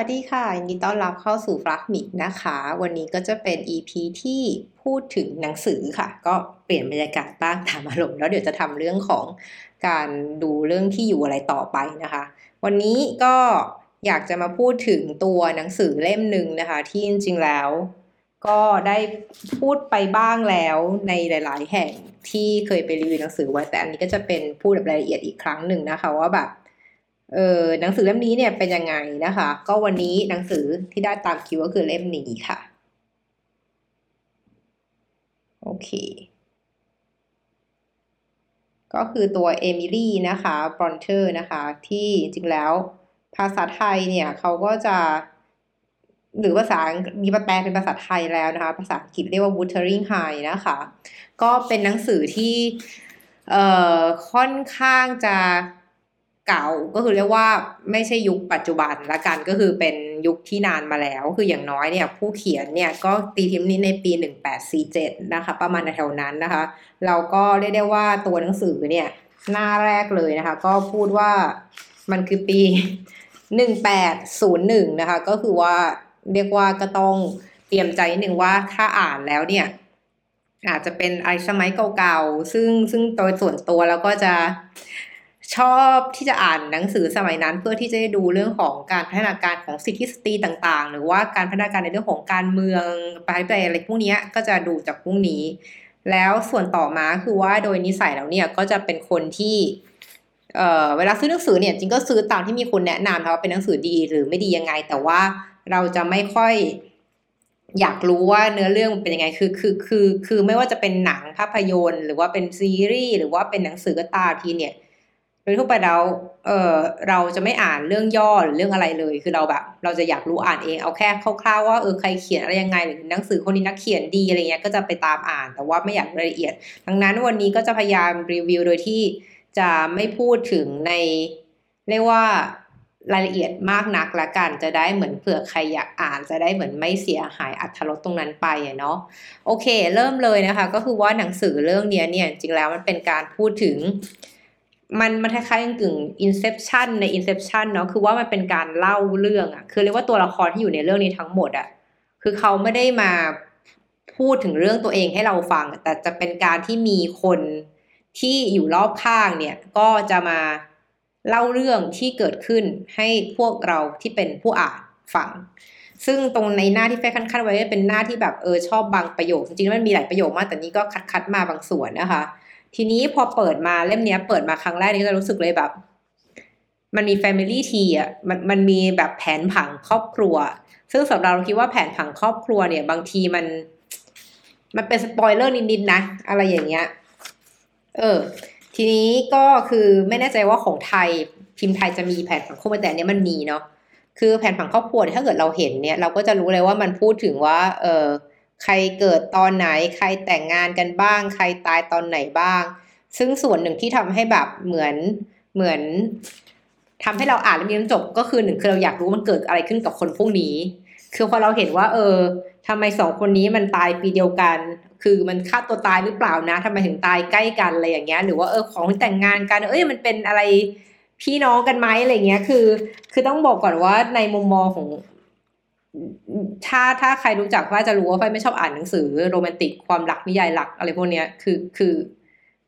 วัสดีค่ะยินดีต้อนรับเข้าสู่ฟลักมิกนะคะ วันนี้ก็จะเป็น EP ที่พูดถึงหนังสือค่ะ ก็เปลี่ยนบรรยากาศบ้างตามอารมณ์แล้วเดี๋ยวจะทำเรื่องของการดูเรื่องที่อยู่อะไรต่อไปนะคะ วันนี้ก็อยากจะมาพูดถึงตัวหนังสือเล่มหนึ่งนะคะ ที่จริงๆแล้ว ก็ได้พูดไปบ้างแล้วในหลาย ๆ แห่งที่เคยไปรีวิวหนังสือไว้แต่อันนี้ก็จะเป็นพูดแบบรายละเอียดอีกครั้งหนึ่งนะคะ ว่าแบบ เออหนังสือเล่มนี้เนี่ยเป็นยังไงนะคะ ก็วันนี้หนังสือที่ได้ตามคิวก็คือเล่มนี้ค่ะ โอเค ก็คือตัวเอมิลี่นะคะบรอนเทอร์นะคะ ที่จริงแล้วภาษาไทยเนี่ยเขาก็จะ หรือภาษามีแปลเป็นภาษาไทยแล้วนะคะ ภาษาอังกฤษเรียกว่า Wuthering Heights นะคะ ก็เป็นหนังสือที่เอ่อค่อนข้างจะ เก่าก็คือเรียกว่าไม่ใช่ยุคปัจจุบันละกันก็คือเป็นยุคที่นานมาแล้ว คืออย่างน้อยเนี่ยผู้เขียนเนี่ยก็ตีพิมพ์นี้ในปี 1847 นะคะ ประมาณแถวนั้นนะคะ เราก็เรียกได้ว่าตัวหนังสือเนี่ยหน้าแรกเลยนะคะ ก็พูดว่ามันคือปี 1801 นะคะ ก็คือว่าเรียกว่าก็ต้องเตรียมใจนิดนึงว่าถ้าอ่านแล้วเนี่ยอาจจะเป็นอะไรสมัยเก่าๆซึ่งซึ่งโดยส่วนตัวแล้วก็จะ ชอบที่จะอ่านหนังสือสมัยนั้น เพื่อที่จะได้ดูเรื่องของการพัฒนาการของสิทธิสตรีต่าง ๆ หรือว่าการพัฒนาการในเรื่องของการเมืองไปไปอะไรพวกนี้ก็จะดูจากพวกนี้ แล้วส่วนต่อมาคือว่าโดยนิสัยแล้วเนี่ยก็จะเป็นคนที่เอ่อเวลาซื้อหนังสือเนี่ยจริงก็ซื้อตามที่มีคนแนะนำค่ะว่าเป็นหนังสือดีหรือไม่ดียังไง แต่ว่าเราจะไม่ค่อยอยากรู้ว่าเนื้อเรื่องมันเป็นยังไง คือคือคือคือไม่ว่าจะเป็นหนังภาพยนตร์ หรือว่าเป็นซีรีส์หรือว่าเป็นหนังสือก็ตามทีเนี่ย โดยทั่วไปแล้วเออเราจะไม่อ่านเรื่องย่อหรือเรื่องอะไรเลย คือเราแบบ เราจะอยากรู้อ่านเองเอาแค่คร่าวๆว่าเออใครเขียนอะไรยังไงหรือหนังสือคนนี้นักเขียนดีอะไรเงี้ยก็จะไปตามอ่าน แต่ว่าไม่อยากรายละเอียด ดังนั้นวันนี้ก็จะพยายามรีวิวโดยที่จะไม่พูดถึงในเรียกว่ารายละเอียดมากนักละกันจะได้เหมือนเผื่อใครอยากอ่านจะได้เหมือนไม่เสียหายอัธรสตรงนั้นไปอะเนาะโอเค เริ่มเลยนะคะ ก็คือว่าหนังสือเรื่องนี้เนี่ยจริงแล้วมันเป็นการพูดถึง มันมันคล้ายๆกึ่ง inception ใน inception เนาะคือว่ามันเป็นการเล่าเรื่องอะคือเรียกว่าตัวละครที่อยู่ในเรื่องนี้ทั้งหมดอะคือเขาไม่ได้มาพูดถึงเรื่องตัวเองให้เราฟัง แต่จะเป็นการที่มีคนที่อยู่รอบข้างเนี่ย ก็จะมาเล่าเรื่องที่เกิดขึ้นให้พวกเราที่เป็นผู้อ่านฟัง ซึ่งตรงในหน้าที่แฟคันคัดไว้เป็นหน้าที่แบบเออชอบบางประโยค จริงๆมันมีหลายประโยคมากแต่นี้ก็คัดคัดมาบางส่วนนะคะ ทีนี้พอเปิดมาเล่มเนี้ย เปิดมาครั้งแรกนี่ก็จะรู้สึกเลยแบบ มันมี Family t อะมันมันมีแบบแผนผังครอบครัว ซึ่งสำหรับเราคิดว่าแผนผังครอบครัวเนี่ย บางทีมัน มันเป็นสปอยเลอร์นิดๆนะ อะไรอย่างเงี้ย เออ ทีนี้ก็คือไม่แน่ใจว่าของไทยพิมพ์ไทยจะมีแผนผังครอบครัวแต่เนี้ยมันมีเนาะคือแผนผังครอบครัวถ้าเกิดเราเห็นเนี่ยเราก็จะรู้เลยว่ามันพูดถึงว่า เออ ใครเกิดตอนไหน ใครแต่งงานกันบ้าง ใครตายตอนไหนบ้าง ซึ่งส่วนหนึ่งที่ทำให้แบบเหมือนเหมือนทำให้เราอ่านแล้วมีน้ำจบก็คือหนึ่งคือเราอยากรู้มันเกิดอะไรขึ้นกับคนพวกนี้ คือพอเราเห็นว่า เออทำไมสองคนนี้มันตายปีเดียวกัน คือมันฆ่าตัวตายหรือเปล่านะทำไมถึงตายใกล้กันอะไรอย่างเงี้ย หรือว่าเออของแต่งงานกันเอ้ยมันเป็นอะไรพี่น้องกันไหมอะไรเงี้ย คือ คือต้องบอกก่อนว่าในมุมมองของ ถ้าถ้าใครรู้จักว่าจะรู้ว่าไฟไม่ชอบอ่านหนังสือโรแมนติกความรักนิยายรักอะไรพวกเนี้ยคือคือ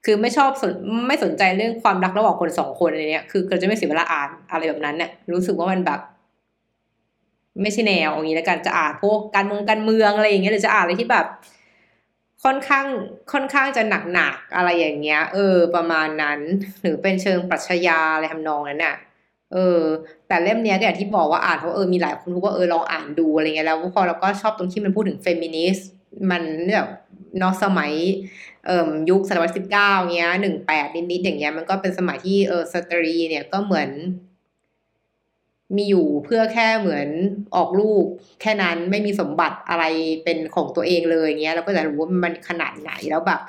คือไม่ชอบสนไม่สนใจเรื่องความรักระหว่างคนสองคนอะไรเนี้ยคือเราจะไม่เสียเวลาอ่านอะไรแบบนั้นเนี่ยรู้สึกว่ามันแบบ ไม่ใช่แนวอย่างนี้แล้วกันจะอ่านพวกการเมืองการเมืองอะไรอย่างเงี้ยหรือจะอ่านอะไรที่แบบ ค่อนข้างค่อนข้างจะหนักๆอะไรอย่างเงี้ย เออ ประมาณนั้น หรือเป็นเชิงปรัชญาอะไรทำนองนั้นน่ะ เออ แต่เล่มเนี้ยก็อย่างที่บอกว่าอ่านเพราะเออมีหลายคนรู้ว่าเออลองอ่านดูอะไรเงี้ยแล้วพอเราก็ชอบตรงที่มันพูดถึงเฟมินิสต์มันแบบนอกสมัยเอ่อยุคศตวรรษสิบเก้าเงี้ยหนึ่งแปดนิดๆอย่างเงี้ยมันก็เป็นสมัยที่เออสตรีเนี่ยก็เหมือน มีอยู่เพื่อแค่เหมือนออกลูก แค่นั้นไม่มีสมบัติอะไรเป็นของตัวเองเลยเงี้ยเราก็จะรู้ว่ามันขนาดไหนแล้วแบบ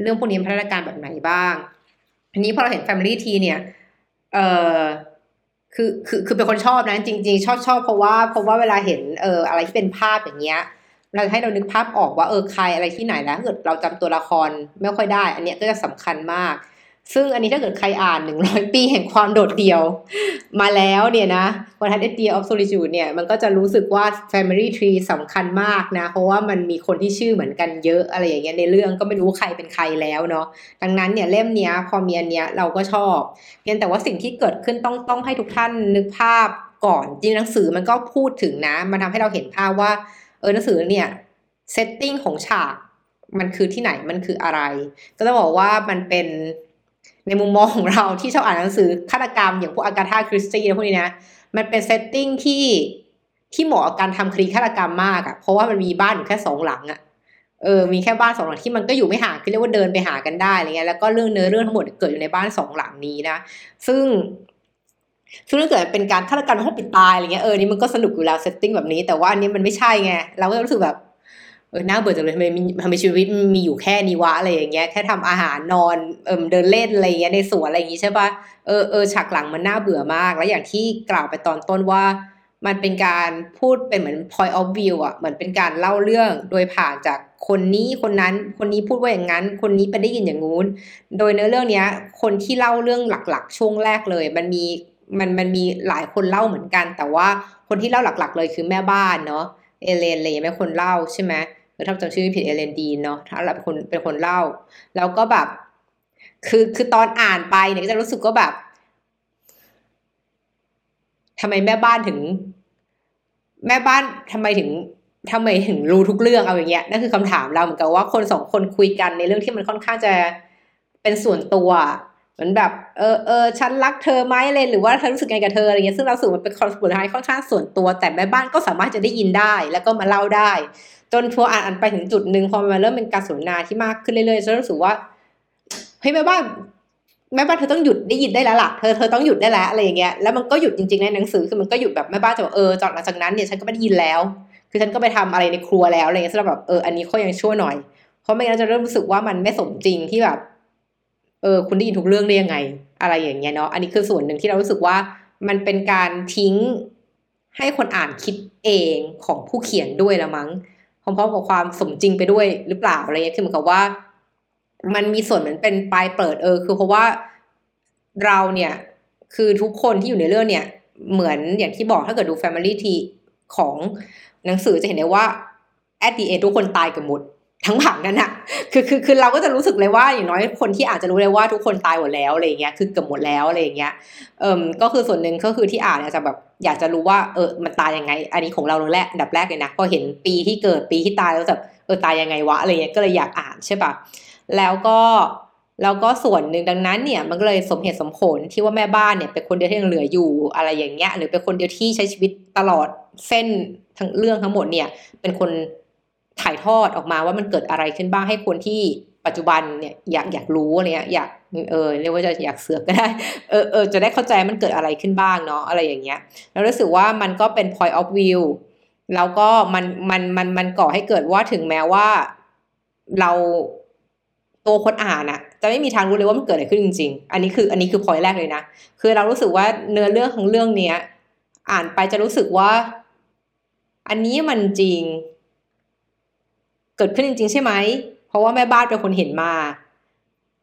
เรื่องพวกนี้พัฒนาการแบบไหนบ้าง อันนี้พอเราเห็น Family T เนี่ย เออ คือคือคือเป็นคนชอบนะจริง ๆ ชอบชอบเพราะว่าเพราะว่าเวลาเห็นเอออะไรที่เป็นภาพอย่างเงี้ยเราให้เรานึกภาพออกว่าเออใครอะไรที่ไหนแล้วถ้าเกิดเราจำตัวละครไม่ค่อยได้ อันเนี้ยก็จะสำคัญมาก ซึ่งอันนี้ถ้าเกิดใครอ่านหนึ่งร้อยปีแห่งความโดดเดี่ยว มาแล้วเนี่ยนะ One Hundred Years of Solitude เนี่ยมันก็จะรู้สึกว่า Family Tree สำคัญมากนะ เพราะว่ามันมีคนที่ชื่อเหมือนกันเยอะอะไรอย่างเงี้ยในเรื่องก็ไม่รู้ใครเป็นใครแล้วเนาะดังนั้นเนี่ยเล่มเนี้ยพอมีอันเนี้ยเราก็ชอบเพียงแต่ว่าสิ่งที่เกิดขึ้นต้องต้องให้ทุกท่านนึกภาพก่อนจริงหนังสือมันก็พูดถึงนะ มันทำให้เราเห็นภาพว่าเออหนังสือเนี่ย setting ของฉากมันคือที่ไหนมันคืออะไร ก็ต้องบอกว่ามันเป็น ในมุมมองของเราที่ชอบอ่านหนังสือฆาตกรรมอย่างพวกอากาธาคริสตี้พวกนี้นะ มันเป็น setting ที่ที่เหมาะกับการทำคดีฆาตกรรมมากอะ่ะ เพราะว่ามันมีบ้านอยู่แค่สองหลังอะ่ะเออมีแค่บ้านสองหลังที่มันก็อยู่ไม่ห่างคือเรียกว่าเดินไปหากันได้อะไรเงี้ยแล้วก็เรื่องเนื้อเรื่องทั้งหมดเกิดอยู่ในบ้านสองหลังนี้นะ ซึ่งซึ่งถ้าเกิดเป็นการฆาตกรรมห้องปิดตายอะไรเงี้ยเออนี่มันก็สนุกอยู่แล้ว setting แบบนี้แต่ว่าอันนี้มันไม่ใช่ไงเราก็รู้สึกแบบ เออน่าเบื่อจังเลยทำไมทำไมชีวิตมีอยู่แค่นี้วะอะไรอย่างเงี้ยแค่ทำอาหารนอนเอิมเดินเล่นอะไรเงี้ยในสวนอะไรอย่างงี้ใช่ปะเออเออฉากหลังมันน่าเบื่อมาก แล้วอย่างที่กล่าวไปตอนต้นว่า มันเป็นการพูดเป็นเหมือน point of view อะเหมือนเป็นการเล่าเรื่องโดยผ่านจากคนนี้คนนั้น คนนี้พูดว่าอย่างนั้น คนนี้ไปได้ยินอย่างงู้น โดยเนื้อเรื่องเนี้ย คนที่เล่าเรื่องหลักๆ ช่วงแรกเลย มันมีมันมันมีหลายคนเล่าเหมือนกัน แต่ว่าคนที่เล่าหลัก ๆ เลยคือแม่บ้านเนาะเอเลนอะไรอย่างเงี้ยคนเล่าใช่ไหมรือ ถ้าจำชื่อผิดเอเลนดีนเนาะถ้าเราเป็นคนเป็นคนเล่า แล้วก็แบบ คือคือตอนอ่านไปเนี่ยก็จะรู้สึกก็แบบทำไมแม่บ้านถึง แม่บ้านทำไมถึงทำไมถึงรู้ทุกเรื่องเอาอย่างเงี้ยนั่นคือคำถามเราเหมือนกับว่าคนสองคนคุยกันในเรื่องที่มันค่อนข้างจะเป็นส่วนตัวเหมือนแบบเออเออฉันรักเธอไหมเลยหรือว่าเธอรู้สึกไงกับเธออะไรเงี้ยซึ่งเราสึกมันเป็นคอนสปทายค่อนข้างส่วนตัว แต่แม่บ้านก็สามารถจะได้ยินได้ แล้วก็มาเล่าได้ จนทัวอ่านไปถึงจุดหนึ่งพอมันเริ่มเป็นการสนทนาที่มากขึ้นเรื่อยๆฉันรู้สึกว่าเฮ้ยแม่บ้านแม่บ้านเธอต้องหยุดได้ยินได้แล้วล่ะเธอเธอต้องหยุดได้แล้วอะไรอย่างเงี้ยแล้วมันก็หยุดจริงๆในหนังสือคือมันก็หยุดแบบแม่บ้านจะบอกเออจากหลังจากนั้นเนี่ยฉันก็ไม่ได้ยินแล้ว คือฉันก็ไปทำอะไรในครัวแล้วอะไรเงี้ยสำหรับแบบเอออันนี้ค่อยยังชั่วหน่อย เพราะไม่งั้นจะเริ่มรู้สึกว่ามันไม่สมจริงที่แบบ เออ คุณได้ยินทุกเรื่องได้ยังไง อะไรอย่างเงี้ยเนาะอันนี้คือส่วนหนึ่งที่เรารู้สึกว่ามันเป็นการทิ้งให้คนอ่านคิดเองของผู้เขียนด้วยละมั้ง พร้อมๆกับความสมจริงไปด้วยหรือเปล่าอะไรเงี้ยคือเหมือนกับว่า มันมีส่วนเหมือนเป็นปลายเปิดเออ คือเพราะว่าเราเนี่ย คือทุกคนที่อยู่ในเรื่องเนี่ย เหมือนอย่างที่บอกถ้าเกิดดู Family T ของหนังสือจะเห็นได้ว่า at the end ทุกคนตายกันหมด ทั้งผังนั้นอะคือคือคือเราก็จะรู้สึกเลยว่าอย่างน้อยคนที่อาจจะรู้เลยว่าทุกคนตายหมดแล้วอะไรเงี้ยคือเกือบหมดแล้วอะไรเงี้ยเอ่มก็คือส่วนหนึ่งก็คือที่อ่านเนี่ยจะแบบอยากจะรู้ว่าเออมันตายยังไง อันนี้ของเราแรกอันดับแรกเลยนะพอเห็นปีที่เกิดปีที่ตายแล้วแบบเออตายยังไงวะอะไรเงี้ยก็เลยอยากอ่านใช่ปะแล้วก็แล้วก็ส่วนหนึ่งดังนั้นเนี่ยมันก็เลยสมเหตุสมผลที่ว่าแม่บ้านเนี่ยเป็นคนเดียวที่ยังเหลืออยู่อะไรอย่างเงี้ยหรือเป็นคนเดียวที่ใช้ชีวิตตลอดเส้นทั้งเรื่องทั้งหมดเนี่ยเป็นคน ถ่ายทอดออกมาว่ามันเกิดอะไรขึ้นบ้างให้คนที่ปัจจุบันเนี่ยอยากอยากรู้อะไรเงี้ยอยากเออเรียกว่าจะอยากเสือกก็ได้เออเออจะได้เข้าใจมันเกิดอะไรขึ้นบ้างเนาะอะไรอย่างเงี้ยแล้วรู้สึกว่ามันก็เป็น point of view แล้วก็มันมันมันมันก่อให้เกิดว่าถึงแม้ว่าเราตัวคนอ่านอะจะไม่มีทางรู้เลยว่ามันเกิดอะไรขึ้นจริง ๆ อันนี้คืออันนี้คือพอยแรกเลยนะ คือเรารู้สึกว่าเนื้อเรื่องของเรื่องเนี้ย อ่านไปจะรู้สึกว่า อันนี้มันจริง เกิดขึ้นจริงๆใช่ไหม เพราะว่าแม่บ้านเป็นคนเห็นมา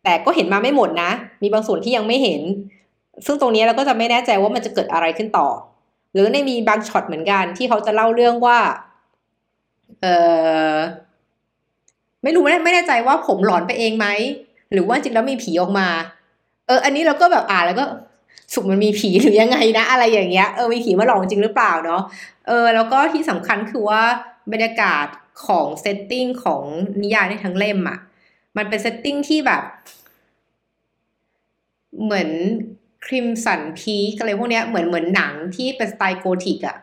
แต่ก็เห็นมาไม่หมดนะ มีบางส่วนที่ยังไม่เห็น ซึ่งตรงนี้เราก็จะไม่แน่ใจว่ามันจะเกิดอะไรขึ้นต่อ หรือในมีบางช็อตเหมือนกันที่เขาจะเล่าเรื่องว่าเออไม่รู้ไม่แน่ใจว่าผมหลอนไปเองไหมหรือว่าจริงแล้วมีผีออกมา เออ อันนี้เราก็แบบอ่านแล้วก็สรุปมันมีผีหรือยังไงนะ อะไรอย่างเงี้ยเออมีผีมาหลอกจริงหรือเปล่าเนาะเออ แล้วก็ที่สำคัญคือว่าบรรยากาศ ของ setting ของนิยายในทั้งเล่มอะ่ะ มันเป็น setting ที่แบบ เหมือน Crimson Peak อะไรพวกเนี้ยเหมือนเหมือนหนังที่เป็นสไตล์โกธิกอะ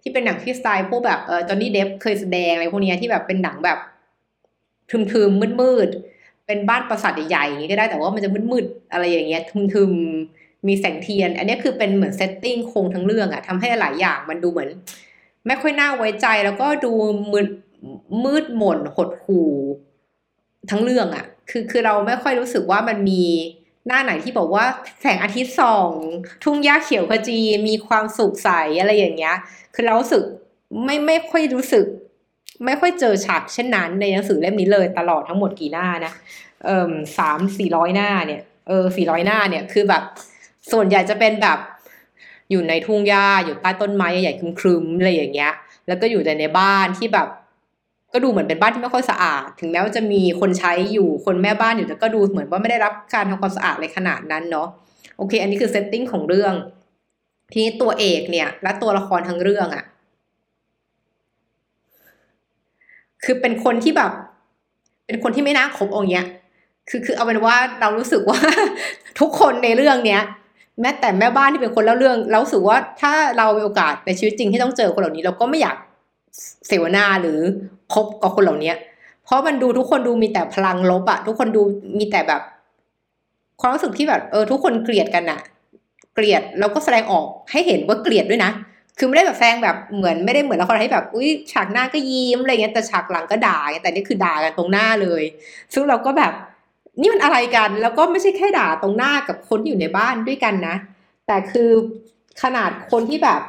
ที่เป็นหนังที่สไตล์พวกแบบเออจอนนี่เดฟเคยแสดงอะไรพวกเนี้ยที่แบบเป็นหนังแบบทึมๆมืดๆเป็นบ้านปราสาทใหญ่ๆอย่างนี้ก็ได้แต่ว่ามันจะมืดๆอะไรอย่างเงี้ยทึมๆมีแสงเทียน อันนี้คือเป็นเหมือน setting โครงทั้งเรื่องอะทำให้หลายอย่างมันดูเหมือน ไม่ค่อยน่าไว้ใจแล้วก็ดูมืด มืดมนหดหู่ทั้งเรื่องอะ่ะคือคือเราไม่ค่อยรู้สึกว่ามันมีหน้าไหนที่บอกว่าแสงอาทิตย์ส่อง ทุ่งหญ้าเขียวขจีมีความสุขสดใสอะไรอย่างเงี้ย คือเรารู้สึกไม่ไม่ค่อยรู้สึก ไม่ค่อยเจอฉากเช่นนั้นในหนังสือเล่มนี้เลยตลอดทั้งหมดกี่หน้านะเอ่อสามสี่ร้อยหน้าเนี่ยเออสี่ร้อยหน้าเนี่ยคือแบบ ส่วนใหญ่จะเป็นแบบ อยู่ในทุ่งหญ้าอยู่ใต้ต้นไม้ใหญ่ๆครึมๆอะไรอย่างเงี้ย แล้วก็อยู่แต่ในบ้านที่แบบ ก็ดูเหมือนเป็นบ้านที่ไม่ค่อยสะอาด ถึงแม้ว่าจะมีคนใช้อยู่คนแม่บ้านอยู่แต่ก็ดูเหมือนว่าไม่ได้รับการทำความสะอาดเลยขนาดนั้นเนาะโอเค อันนี้คือเซตติ้งของเรื่อง ทีนี้ตัวเอกเนี่ย และตัวละครทั้งเรื่องอะ่ะ คือเป็นคนที่แบบ เป็นคนที่ไม่น่าคบองเงี้ย คือคือเอาเป็นว่าเรารู้สึกว่า ทุกคนในเรื่องเนี้ยแม้แต่แม่บ้านที่เป็นคนเล่าเรื่องเราสึกว่าถ้าเรามีโอกาสในชีวิตจริงที่ต้องเจอคนเหล่านี้ เราก็ไม่อยาก เสวนาหรือคบกับคนเหล่านี้เพราะมันดูทุกคนดูมีแต่พลังลบอะทุกคนดูมีแต่แบบ ความรู้สึกที่แบบ เออ ทุกคนเกลียดกันอะเกลียดแล้วก็แสดงออกให้เห็นว่าเกลียดด้วยนะคือไม่ได้แบบแสดงแบบเหมือนไม่ได้เหมือนละครที่แบบอุ้ยฉากหน้าก็ยิ้มอะไรเงี้ยแต่ฉากหลังก็ด่าแต่นี่คือด่ากันตรงหน้าเลย ซึ่งเราก็แบบ นี่มันอะไรกัน แล้วก็ไม่ใช่แค่ด่าตรงหน้ากับคนที่อยู่ในบ้านด้วยกันนะ แต่คือขนาดคนที่แบบ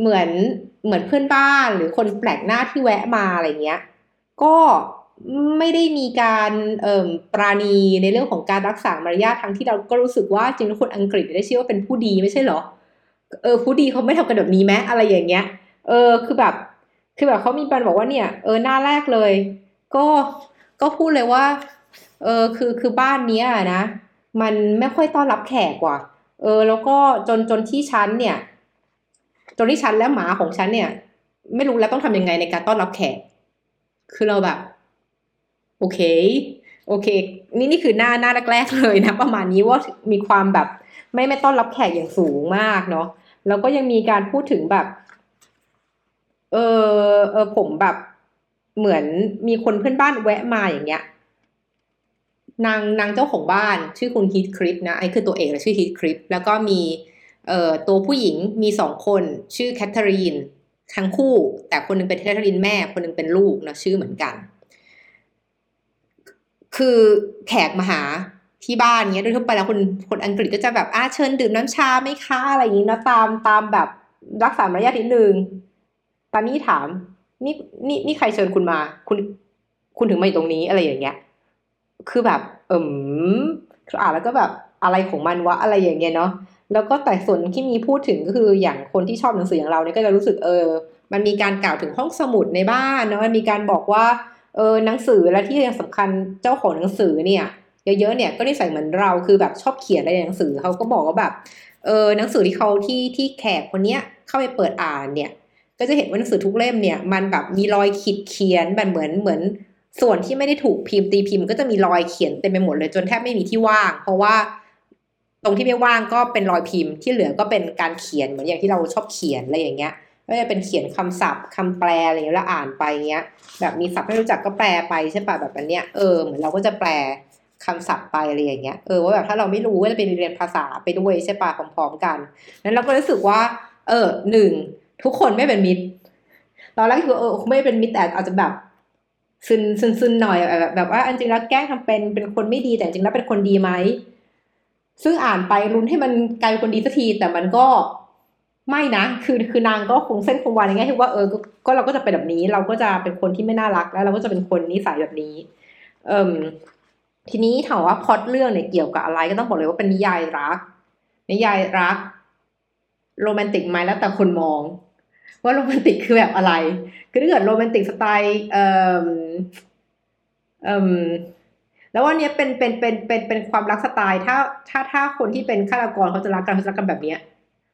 เหมือนเหมือนเพื่อนบ้านหรือคนแปลกหน้าที่แวะมาอะไรเงี้ย ก็ไม่ได้มีการเอ่อปราณีในเรื่องของการรักษามารยาททั้งที่เราก็รู้สึกว่าจริงๆคนอังกฤษได้ชื่อว่าเป็นผู้ดีไม่ใช่เหรอเออผู้ดีเขาไม่ทำกันแบบนี้ไหมอะไรอย่างเงี้ย เออคือแบบ คือแบบเขามีบันบอกว่าเนี่ยเออหน้าแรกเลย ก็ก็พูดเลยว่า เออคือคือบ้านเนี้ยนะ มันไม่ค่อยต้อนรับแขกว่ะ เออ แล้วก็จนจนที่ชั้นเนี่ย จนที่ชั้นและหมาของฉันเนี่ย ไม่รู้แล้วต้องทำยังไงในการต้อนรับแขก คือเราแบบ โอเค โอเค นี่นี่คือหน้าหน้าแรกๆเลยนะ ประมาณนี้ว่ามีความแบบ ไม่ไม่ต้อนรับแขกอย่างสูงมากเนาะแล้วก็ยังมีการพูดถึงแบบ เออเออผมแบบเหมือนมีคนเพื่อนบ้านแวะมาอย่างเงี้ย นางนางเจ้าของบ้านชื่อคุณฮีทคริปนะไอ้คือตัวเอกเลยชื่อฮีทคริปแล้วก็มี เอ่อตัวผู้หญิงมีสองคนชื่อแคทเธอรีนทั้งคู่ แต่คนนึงเป็นแคทเธอรีนแม่ คนนึงเป็นลูกนะชื่อเหมือนกัน คือแขกมาหาที่บ้านเงี้ยโดยทั่วไปแล้วคนคนอังกฤษก็จะแบบอาเชิญดื่มน้ำชาไหมคะอะไรอย่างนี้นะตามตามแบบรักษามารยาทนิดนึงตอนนี้ถาม นี่นี่นี่ใครเชิญคุณมา คุณคุณถึงมาอยู่ตรงนี้อะไรอย่างเงี้ย คือแบบ เอิมอ่านแล้วก็แบบอะไรของมันวะอะไรอย่างเงี้ยเนาะ แล้วก็แต่ส่วนที่มีพูดถึงก็คืออย่างคนที่ชอบหนังสืออย่างเราเนี่ยก็จะรู้สึกเออ มันมีการกล่าวถึงห้องสมุดในบ้านเนาะมันมีการบอกว่าเออหนังสือและที่ยังสำคัญเจ้าของหนังสือเนี่ยเยอะๆเนี่ยก็นิสัยเหมือนเราคือแบบชอบเขียนอะไรในหนังสือเขาก็บอกว่าแบบเออหนังสือที่เขาที่ที่แขกคนเนี้ยเข้าไปเปิดอ่านเนี่ย ก็จะเห็นว่าหนังสือทุกเล่มเนี่ย มันแบบมีรอยขีดเขียนแบบเหมือนเหมือน ส่วนที่ไม่ได้ถูกพิมพ์ตีพิมพ์ ก็จะมีรอยเขียนเต็มไปหมดเลยจนแทบไม่มีที่ว่าง เพราะว่า ตรงที่ไม่ว่างก็เป็นรอยพิมพ์ที่เหลือก็เป็นการเขียนเหมือนอย่างที่เราชอบเขียนอะไรอย่างเงี้ยก็จะเป็นเขียนคำศัพท์คำแปลอะไรอย่างเงี้ยแล้วอ่านไปเงี้ย แบบมีศัพท์ไม่รู้จักก็แปลไปใช่ป่ะแบบอันเนี้ยเออเหมือนเราก็จะแปลคำศัพท์ไปอะไรอย่างเงี้ยเออว่าแบบถ้าเราไม่รู้ก็จะไปเรียนภาษาไปด้วยใช่ป่ะพร้อมๆกันนั้นเราก็รู้สึกว่า เออหนึ่งทุกคนไม่เป็นมิตรตอนแรกคือเออไม่เป็นมิตรแต่อาจจะแบบซึนซึนซึนหน่อยแบบแบบว่าจริงแล้วแกล้งทำเป็นเป็นคนไม่ดีแต่จริงแล้วเป็นคนดีไหม ซึ่งอ่านไปรุนให้มันกลายเป็นคนดีสักที แต่มันก็ไม่นะ คือคือนางก็คงเส้นคงวาในแง่ที่ว่าเออ ก็เราก็จะเป็นแบบนี้ เราก็จะเป็นคนที่ไม่น่ารัก แล้วเราก็จะเป็นคนนิสัยแบบนี้ เอ่มทีนี้ถามว่าพอตเรื่องเนี่ยเกี่ยวกับอะไรก็ต้องบอกเลยว่าเป็นนิยายรัก นิยายรัก โรแมนติกไหมแล้วแต่คนมอง ว่าโรแมนติกคือแบบอะไร คือถ้าเกิดโรแมนติกสไตล์ เอ่อเอ่อ แล้วว่าเนี้ยเป็นเป็นเป็นเป็นเป็นความรักสไตล์ ถ้าถ้าถ้าคนที่เป็นฆาตกรเขาจะรักกันเขาจะรักกันแบบเนี้ย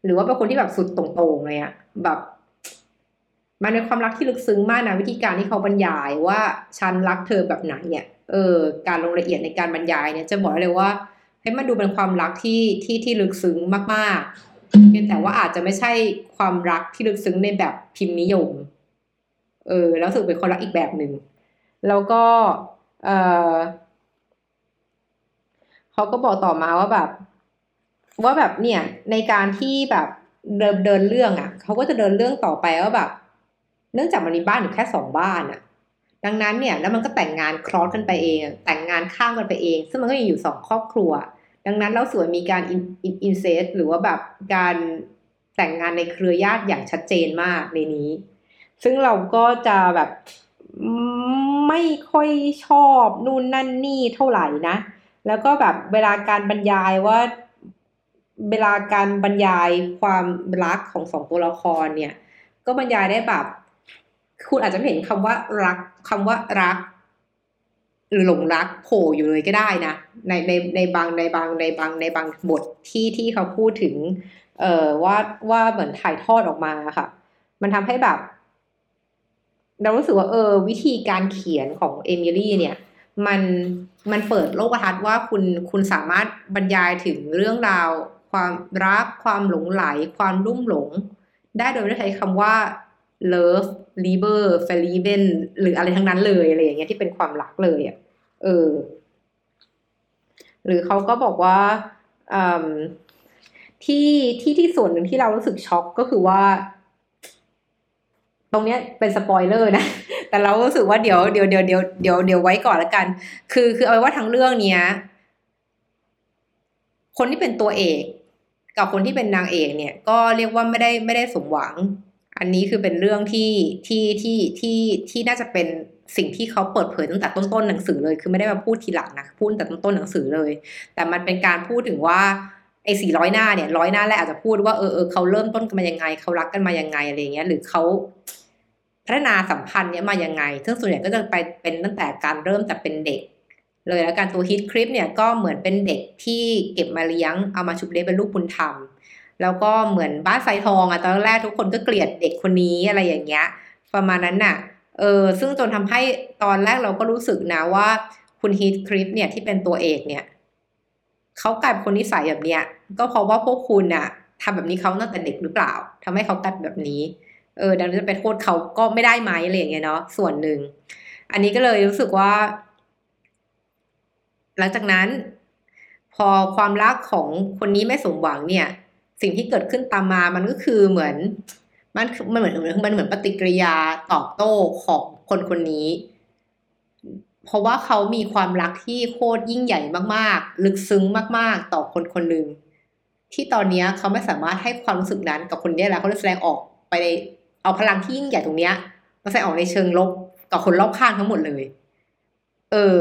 หรือว่าเป็นคนที่แบบสุดตรงๆเลยอะแบบมันเป็นความรักที่ลึกซึ้งมากนะวิธีการที่เขาบรรยายว่าฉันรักเธอแบบไหนเนี่ยเออการลงรายละเอียดในการบรรยายเนี่ยจะบอกเลยว่าให้มันดูเป็นความรักที่ที่ที่ลึกซึ้งมากๆเพียงแต่ว่าอาจจะไม่ใช่ความรักที่ลึกซึ้งในแบบพิมพ์นิยม เออ แล้วสึกเป็นคนรักอีกแบบหนึ่งแล้วก็เออ เขาก็บอกต่อมาว่าแบบ ว่าแบบเนี่ยในการที่แบบเดินเดินเรื่องอะเขาก็จะเดินเรื่องต่อไปว่าแบบ เนื่องจากมันมีบ้านอยู่แค่สองบ้านอะ ดังนั้นเนี่ย แล้วมันก็แต่งงานคลอสกันไปเอง แต่งงานข้ามกันไปเอง ซึ่งมันก็ยังอยู่สองครอบครัว ดังนั้นแล้วส่วนมีการอินเซสหรือว่าแบบการแต่งงานในเครือญาติอย่างชัดเจนมากในนี้ ซึ่งเราก็จะแบบไม่ค่อยชอบนู่นนั่นนี่เท่าไหร่นะ แล้วก็แบบเวลาการบรรยายว่า เวลาการบรรยายความรักของสองตัวละครเนี่ย ก็บรรยายได้แบบ คุณอาจจะเห็นคำว่ารักคำว่ารัก หรือหลงรักโผล่อยู่เลยก็ได้นะในในในบางในบางในบางในบางบทที่ที่เขาพูดถึง เอ่อว่าว่าเหมือนถ่ายทอดออกมาค่ะ มันทำให้แบบเรารู้สึกว่าเออ วิธีการเขียนของเอมิลี่เนี่ย มันมันเปิดโลกทัศน์ว่าคุณคุณสามารถบรรยายถึงเรื่องราว ความรัก ความหลงไหล ความรุ่มหลง ได้โดยไม่ใช้คำว่า love liber f e l i b e n หรืออะไรทั้งนั้นเลยอะไรอย่างเงี้ยที่เป็นความรักเลยอะเออ หรือเขาก็บอกว่าที่ที่ที่ส่วนหนึ่งที่เรารู้สึกช็อกก็คือว่า ตรงเนี้ยเป็นสปอยเลอร์นะ แต่เรารู้สึกว่าเดี๋ยวเดี๋ยวเดี๋ยวเดี๋ยวเดี๋ยวเดี๋ยวไว้ก่อนละกัน คือ คือเอาไว้ว่าทั้งเรื่องเนี้ย คนที่เป็นตัวเอก กับคนที่เป็นนางเอกเนี่ย ก็เรียกว่าไม่ได้ไม่ได้สมหวัง อันนี้คือเป็นเรื่องที่ที่ที่ที่ที่น่าจะเป็นสิ่งที่เขาเปิดเผยตั้งแต่ต้นๆหนังสือเลย คือไม่ได้มาพูดทีหลังนะพูดแต่ต้นๆหนังสือเลย แต่มันเป็นการพูดถึงว่าไอ้สี่ร้อยหน้าเนี่ยร้อยหน้าแรกอาจจะพูดว่าเออเออเขาเริ่มต้นกันมายังไงเขารักกันมายังไงอะไรเงี้ยหรือเขา พัฒนาสัมพันธ์เนี้ยมายังไง ซึ่งส่วนใหญ่ก็จะไปเป็นตั้งแต่การเริ่มแต่เป็นเด็ก เลยแล้วการตัวฮิตคลิปเนี่ยก็เหมือนเป็นเด็กที่เก็บมาเลี้ยงเอามาชุบเลี้ยงเป็นลูกบุญธรรม แล้วก็เหมือนบ้านไซทองอะตอนแรกทุกคนก็เกลียดเด็กคนนี้อะไรอย่างเงี้ย ประมาณนั้นน่ะ เออซึ่งจนทำให้ตอนแรกเราก็รู้สึกนะว่าคุณฮิตคลิปเนี่ยที่เป็นตัวเอกเนี่ยเขากลายเป็นคนนิสัยแบบเนี้ย ก็เพราะว่าพวกคุณน่ะทำแบบนี้เขาตั้งแต่เด็กหรือเปล่าทำให้เขากลายแบบนี้ เออดังนั้นจะไปโทษเขาก็ไม่ได้ไหมอะไรอย่างเงี้ยเนาะส่วนหนึ่ง อันนี้ก็เลยรู้สึกว่า หลังจากนั้น พอความรักของคนนี้ไม่สมหวังเนี่ย สิ่งที่เกิดขึ้นตามมามันก็คือเหมือน มันมันเหมือนมันเหมือนปฏิกิริยาตอบโต้ของคนคนนี้เพราะว่าเขามีความรักที่โคตรยิ่งใหญ่มากๆ ลึกซึ้งมากๆ ต่อคนคนหนึ่งที่ตอนนี้เขาไม่สามารถให้ความรู้สึกนั้นกับคนนี้แล้วเขาเลยแสดงออกไปใน เอาพลังที่ยิ่งใหญ่ตรงเนี้ยมาแสดงออกในเชิงลบกับคนรอบข้างทั้งหมดเลย เออ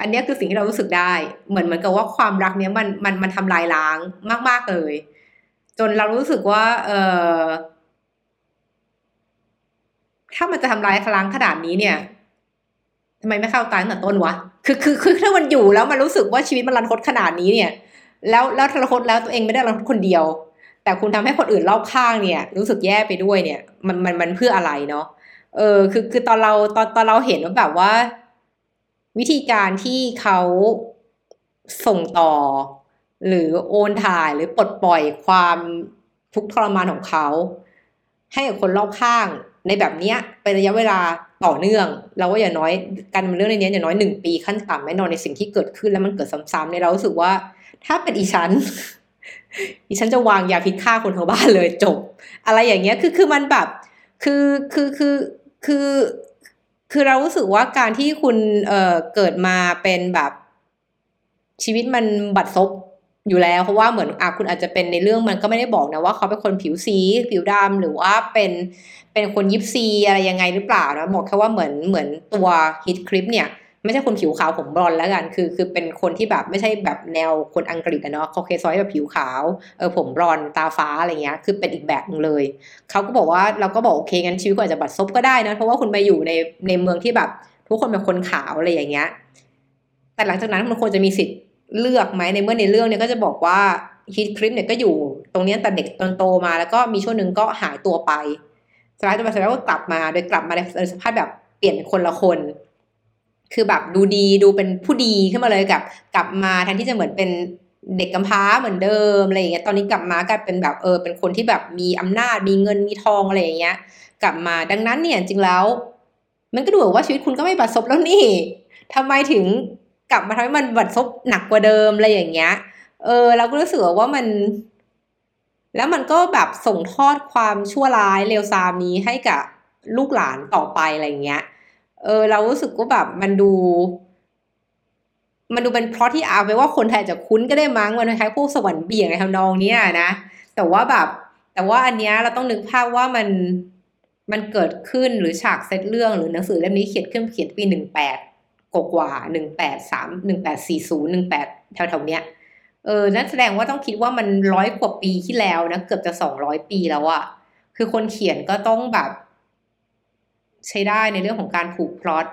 อันนี้คือสิ่งที่เรารู้สึกได้ เหมือนเหมือนกับว่าความรักเนี้ยมันมันมันทำลายล้างมาก ๆเลย จนเรารู้สึกว่า เออถ้ามันจะทำลายล้างขนาดนี้เนี่ยทำไมไม่เข้าตายตั้งแต่ต้นวะ คือคือคือถ้ามันอยู่แล้วมันรู้สึกว่าชีวิตมันรันทดขนาดนี้เนี่ย แล้วแล้วทรันทดแล้วตัวเองไม่ได้รันทดคนเดียว แต่คุณทำให้คนอื่นรอบข้างเนี่ย รู้สึกแย่ไปด้วยเนี่ย มันมันมันเพื่ออะไรเนาะเออคือคือตอนเราตอนตอนเราเห็นว่าแบบว่า วิธีการที่เขาส่งต่อ หรือโอนถ่ายหรือปลดปล่อยความทุกข์ทรมานของเขา ให้กับคนรอบข้างในแบบเนี้ยเป็นระยะเวลาต่อเนื่อง เราว่าอย่างน้อยการเป็นเรื่องในนี้อย่างน้อยหนึ่งปีขั้นต่ำแน่นอนในสิ่งที่เกิดขึ้นแล้วมันเกิดซ้ำๆในเรารู้สึกว่า ถ้าเป็นอีฉัน อีฉันจะวางยาพิษฆ่าคนทั้งบ้านเลยจบ อะไรอย่างเงี้ยคือคือมันแบบ คือคือคือคือคือเรารู้สึกว่าการที่คุณเอ่อเกิดมาเป็นแบบชีวิตมันบัดซบอยู่แล้ว เพราะว่าเหมือนอะคุณอาจจะเป็นในเรื่องมันก็ไม่ได้บอกนะว่าเขาเป็นคนผิวสี ผิวดำหรือว่าเป็นเป็นคนยิปซีอะไรยังไงหรือเปล่านะบอกแค่ว่าเหมือนเหมือนตัวฮิตคลิปเนี่ย ไม่ใช่คนผิวขาวผมบลอนแล้วกันคือ คือเป็นคนที่แบบไม่ใช่แบบแนวคนอังกฤษอะเนาะเขาเคซอยแบบผิวขาวเออผมบลอนตาฟ้าอะไรเงี้ยคือเป็นอีกแบบนึงเลยเขาก็บอกว่าเราก็บอกโอเคงั้นชีวิตก็อาจจะบัดซบก็ได้นะเพราะว่าคุณมาอยู่ในในเมืองที่แบบ ทุกคนเป็นคนขาวอะไรอย่างเงี้ย แต่หลังจากนั้นมันควรจะมีสิทธิ์เลือกไหมในเมื่อในเรื่องเนี่ยก็จะบอกว่าฮิตคลิปเนี่ยก็อยู่ตรงนี้แต่เด็กตอนโตมาแล้วก็มีช่วงหนึ่งก็หายตัวไปสุดท้ายจะมาเสร็จแล้วก็กลับมาโดยกลับมาในสภาพแบบเปลี่ยนคนละคน คือแบบดูดีดูเป็นผู้ดีขึ้นมาเลยกับ กลับมาแทนที่จะเหมือนเป็นเด็กกำพร้าเหมือนเดิมอะไรอย่างเงี้ยตอนนี้กลับมากลายเป็นแบบเออเป็นคนที่แบบมีอำนาจมีเงินมีทองอะไรอย่างเงี้ย กลับมาดังนั้นเนี่ยจริงแล้ว มันก็ดูว่าชีวิตคุณก็ไม่บาดซบแล้วนี่ทำไมถึงกลับมาทำให้มันบัดซบหนักกว่าเดิมอะไรอย่างเงี้ย เออ เราก็รู้สึกว่ามัน แล้วมันก็แบบส่งทอดความชั่วร้ายเลวทรามนี้ให้กับลูกหลานต่อไปอะไรอย่างเงี้ย เออเรารู้สึกว่าแบบมันดู มันดูเป็นเพราะที่เอาไปว่าคนไทยจะคุ้นก็ได้มั้งมันคล้ายพวกสวรรค์เบี่ยงในทำนองนี้นะแต่ว่าแบบ แต่ว่าอันเนี้ยเราต้องนึกภาพว่ามันมันเกิดขึ้นหรือฉากเซตเรื่องหรือหนังสือเล่มนี้เขียนขึ้นเขียนปีหนึ่งแปดกกว่าหนึ่งแปดสามหนึ่งแปดสี่ศูนย์หนึ่งแปดแถวๆเนี้ยเออนั่นแสดงว่าต้องคิดว่ามันร้อยกว่าปีที่แล้วนะเกือบจะสองร้อยปีแล้วอะคือคนเขียนก็ต้องแบบ ใช้ได้ในเรื่องของการผูกพล็อต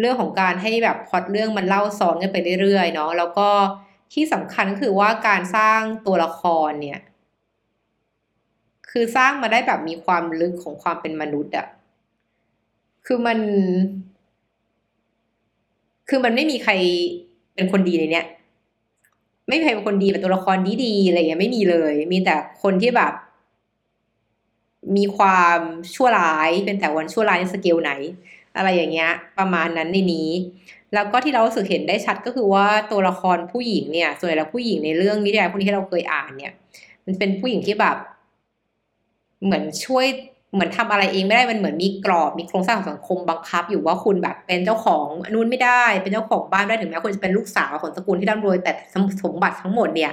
เรื่องของการให้แบบพล็อตเรื่องมันเล่าซ้อนกันไปเรื่อยๆเนาะแล้วก็ที่สำคัญคือว่าการสร้างตัวละครเนี่ย คือสร้างมาได้แบบมีความลึกของความเป็นมนุษย์อะคือมัน คือมันไม่มีใครเป็นคนดีในเนี้ยไม่มีใครเป็นคนดีเป็นตัวละครดีๆอะไรอย่างเงี้ยไม่มีเลย มีแต่คนที่แบบ มีความชั่วร้ายเป็นแต่วันชั่วร้ายในสเกลไหน อะไรอย่างเงี้ย ประมาณนั้นในนี้ แล้วก็ที่เราสึกเห็นได้ชัดก็คือว่าตัวละครผู้หญิงเนี่ย ส่วนใหญ่แล้วผู้หญิงในเรื่องนิยายพวกนี้ที่เราเคยอ่านเนี่ย มันเป็นผู้หญิงที่แบบ เหมือนช่วยเหมือนทำอะไรเองไม่ได้มันเหมือนมีกรอบมีโครงสร้างของสังคมบังคับ อยู่ว่าคุณแบบเป็นเจ้าของนู่นไม่ได้ เป็นเจ้าของบ้านได้ถึงแม้คุณจะเป็นลูกสาวของตระกูลที่ร่ำรวยแต่สมบัติทั้งหมดเนี่ย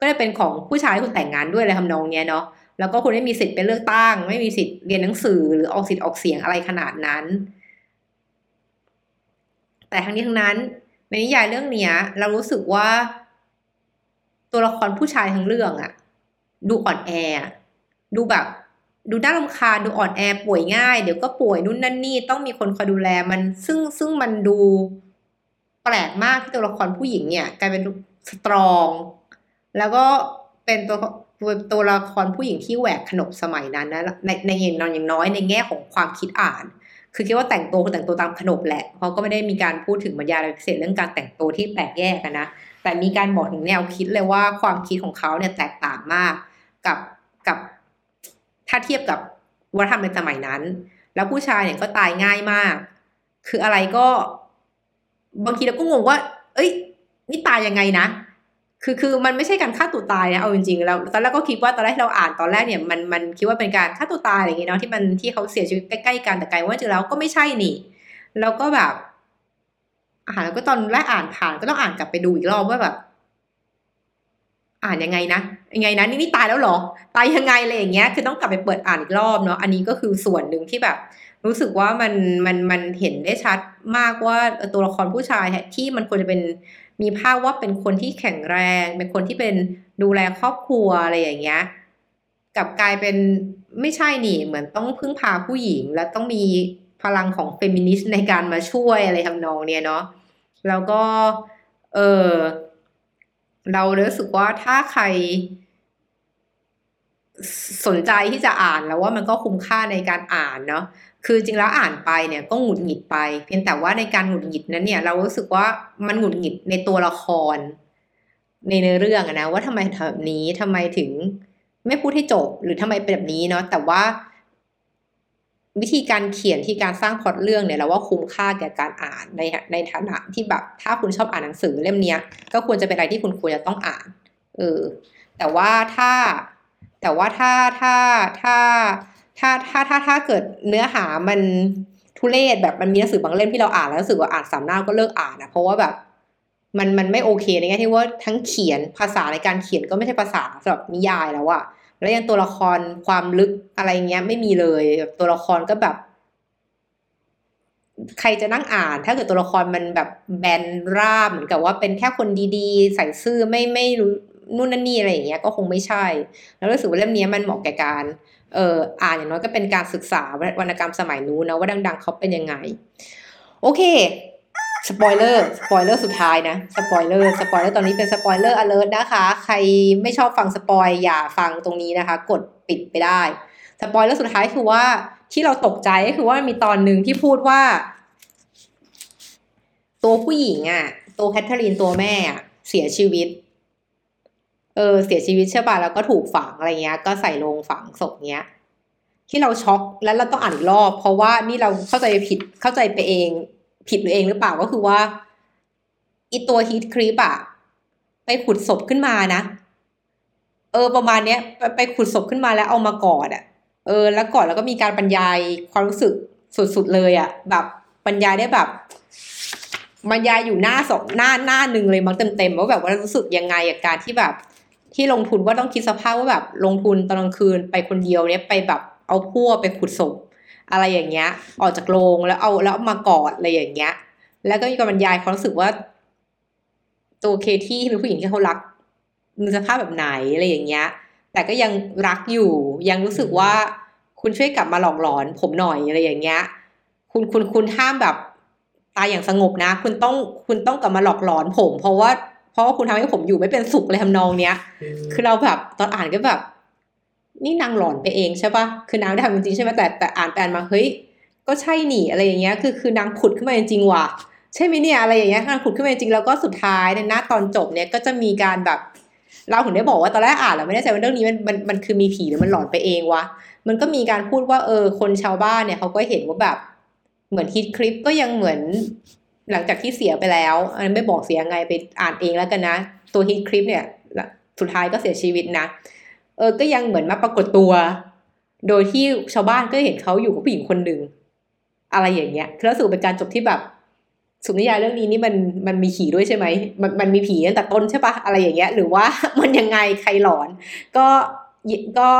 ก็จะเป็นของผู้ชายคุณแต่งงานด้วยอะไรทำนองเนี้ยเนาะ แล้วก็คุณไม่มีสิทธิ์ไปเลือกตั้ง ไม่มีสิทธิ์เรียนหนังสือหรือออกสิทธิ์ออกเสียงอะไรขนาดนั้น แต่ทั้งนี้ทั้งนั้นในนิยายเรื่องเนี้ย เรารู้สึกว่า ตัวละครผู้ชายทั้งเรื่องอะดูอ่อนแอ ดูแบบ ดูน่ารำคาญดูอ่อนแอป่วยง่าย เดี๋ยวก็ป่วยนู่นนั่นนี่ต้องมีคนคอยดูแลมัน ซึ่งซึ่งมันดูแปลกมากที่ตัวละครผู้หญิงเนี่ยกลายเป็นสตรอง แล้วก็เป็นตัว ตัวละครผู้หญิงที่แหวกขนบสมัยนั้นนะในในอย่างน้อยอย่างน้อยในแง่ของความคิดอ่าน คือคิดว่าแต่งตัวคือแต่งตัวตามขนบแหละเขาก็ไม่ได้มีการพูดถึงบรรยายอะไรพิเศษเรื่องการแต่งตัวที่แปลกแยกกันนะแต่มีการบอกถึงแนวคิดเลยว่าความคิดของเขาเนี่ยแตกต่างมากกับกับ ถ้าเทียบกับวัฒนธรรมในสมัยนั้น แล้วผู้ชายเนี่ยก็ตายง่ายมาก คืออะไรก็ บางทีเราก็งงว่า เอ้ยนี่ตายยังไงนะ คือคือมันไม่ใช่การฆ่าตัวตายนะเอาจริงๆแล้วตอนแรกก็คิดว่าตอนแรกเราอ่านตอนแรกเนี่ยมันมันคิดว่าเป็นการฆ่าตัวตายอะไรอย่างเงี้ยเนาะที่มันที่เขาเสียชีวิตใกล้ๆกันแต่กลายว่าจริงแล้วก็ไม่ใช่นี่ แล้วก็แบบอ่านแล้วก็ตอนแรกอ่านผ่านก็ต้องอ่านกลับไปดูอีกรอบว่าแบบ อ่านยังไงนะยังไงนะนี่นี่ตายแล้วหรอ ตายยังไงอะไรอย่างเงี้ย คือต้องกลับไปเปิดอ่านอีกรอบเนาะอันนี้ก็คือส่วนหนึ่งที่แบบ รู้สึกว่ามันมันมันเห็นได้ชัดมากว่าตัวละครผู้ชายที่มันควรจะเป็น มีภาพว่าเป็นคนที่แข็งแรง เป็นคนที่เป็นดูแลครอบครัวอะไรอย่างเงี้ยกับกลายเป็นไม่ใช่นี่เหมือนต้องพึ่งพาผู้หญิง และต้องมีพลังของเฟมินิสต์ในการมาช่วยอะไรทำนองเนี้ยเนาะแล้วก็เออเรารู้สึกว่าถ้าใคร สนใจที่จะอ่านแล้วว่ามันก็คุ้มค่าในการอ่านเนาะคือจริงแล้วอ่านไปเนี่ยก็หงุดหงิดไป เพียงแต่ว่าในการหงุดหงิดนั้นเนี่ย เรารู้สึกว่ามันหงุดหงิดในตัวละคร ในเนื้อเรื่องนะว่าทำไมทำแบบนี้ทำไมถึงไม่พูดให้จบหรือทำไมเป็นแบบนี้เนาะแต่ว่า วิธีการเขียนที่การสร้างพล็อตเรื่องเนี่ยเราว่าคุ้มค่าแก่การอ่านในในฐานะที่แบบ ถ้าคุณชอบอ่านหนังสือเล่มนี้ก็ควรจะเป็นอะไรที่คุณควรจะต้องอ่านเออแต่ว่าถ้า แต่ว่าถ้าถ้าถ้าถ้าถ้าถ้าถ้าเกิดเนื้อหามันทุเรศแบบมันมีหนังสือบางเล่มที่เราอ่านแล้วรู้สึกว่าอ่านสามหน้าก็เลิกอ่านนะเพราะว่าแบบมันมันไม่โอเคในแง่ที่ว่าทั้งเขียนภาษาในการเขียนก็ไม่ใช่ภาษาสำหรับนิยายแล้วอะแล้วยังตัวละครความลึกอะไรเงี้ย ไม่มีเลยตัวละครก็แบบ ใครจะนั่งอ่าน ถ้าเกิดตัวละครมันแบบแบนราบเหมือนกับว่าเป็นแค่คนดีๆ ใสซื่อไม่ไม่รู้ นู่นนั่นนี่อะไรอย่างเงี้ยก็คงไม่ใช่ แล้วรู้สึกว่าเล่มนี้มันเหมาะแก่การเอ่ออ่านอย่างน้อยก็เป็นการศึกษาวรรณกรรมสมัยนู้นนะว่าดัง ๆเขาเป็นยังไง โอเค spoiler spoiler สุดท้ายนะ spoiler spoiler ตอนนี้เป็น spoiler alert นะคะ ใครไม่ชอบฟัง spoil อย่าฟังตรงนี้นะคะ กดปิดไปได้สปอยเลอร์สุดท้ายคือว่าที่เราตกใจก็คือว่ามีตอนหนึ่งที่พูดว่า ตัวผู้หญิงอะ่ะ ตัวแคทเธอรีนตัวแม่อะเสียชีวิต เออเสียชีวิตใช่ป่ะแล้วก็ถูกฝังอะไรเงี้ย ก็ใส่โลงฝังศพเนี้ย ที่เราช็อกแล้วเราต้องอ่านอีกรอบ เพราะว่านี่เราเข้าใจผิดเข้าใจไปเอง ผิดหรือเองหรือเปล่าก็คือว่าอีตัวฮีทครีปอะไปขุดศพขึ้นมานะ เออ ประมาณเนี้ยไปไปขุดศพขึ้นมาแล้วเอามากอดอะเออ แล้วกอดแล้วก็มีการบรรยายความรู้สึกสุดๆเลยอะแบบบรรยายได้แบบบรรยายอยู่หน้าสองหน้าหน้าหนึ่งเลยมั้งเต็มๆว่าแบบว่ารู้สึกยังไงกับการที่แบบ ที่ลงทุนว่าต้องคิดสภาพว่าแบบลงทุนตอนกลางคืนไปคนเดียวเนี้ยไปแบบเอาพั่วไปขุดศพอะไรอย่างเงี้ย ออกจากโรงแล้วเอาแล้วมากอดอะไรอย่างเงี้ย แล้วก็มีการบรรยายความรู้สึกว่า ตัวเคที่ที่เป็นผู้หญิงที่เขารักมีสภาพแบบไหนอะไรอย่างเงี้ย แต่ก็ยังรักอยู่ยังรู้สึกว่าคุณช่วยกลับมาหลอกหลอน ผมหน่อยอะไรอย่างเงี้ย คุณคุณคุณห้ามแบบตายอย่างสงบนะ คุณต้องคุณต้องกลับมาหลอกหลอนผม เพราะว่า เพราะว่าคุณทำให้ผมอยู่ไม่เป็นสุขเลยทำนองเนี้ย คือเราแบบตอนอ่านก็แบบ นี่นางหลอนไปเองใช่ปะคือนางได้ทำจริงๆใช่ไหมแต่แต่อ่านไปอ่านมาเฮ้ยก็ใช่หนีอะไรอย่างเงี้ย คือคือนางผุดขึ้นมาจริงๆว่ะใช่ไหมเนี่ยอะไรอย่างเงี้ยนางผุดขึ้นมาจริงๆแล้วก็สุดท้ายในหน้าตอนจบเนี่ยก็จะมีการแบบ เราถึงได้บอกว่าตอนแรกอ่านเราไม่แน่ใจว่าเรื่องนี้มันมันมันคือมีผีหรือมันหลอนไปเองวะมันก็มีการพูดว่าเออคนชาวบ้านเนี่ยเขาก็เห็นว่าแบบเหมือนฮิตคลิปก็ยังเหมือน หลังจากที่เสียไปแล้ว อันนไม่บอกเสียงไงไปอ่านเองแล้วกันนะ ตัวฮิตคลิปเนี่ย สุดท้ายก็เสียชีวิตนะ เออ ก็ยังเหมือนมาปรากฏตัว โดยที่ชาวบ้านก็เห็นเขาอยู่กับผู้หญิงคนหนึ่ง อะไรอย่างเงี้ยคือแล้วสูเป็นการจบที่แบบ สุนิยายเรื่องนี้นี่มันมันมีผีด้วยใช่ไหม มันมันมีผีตั้งแต่ต้นใช่ปะอะไรอย่างเงี้ย หรือว่ามันยังไงใครหลอน ก็ก็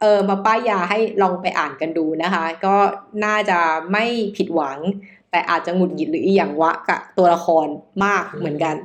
เออมาป้ายยาให้ลองไปอ่านกันดูนะคะ ก็น่าจะไม่ผิดหวัง แต่อาจจะหงุดหงิดหรืออย่างวะกับตัวละครมากเหมือนกัน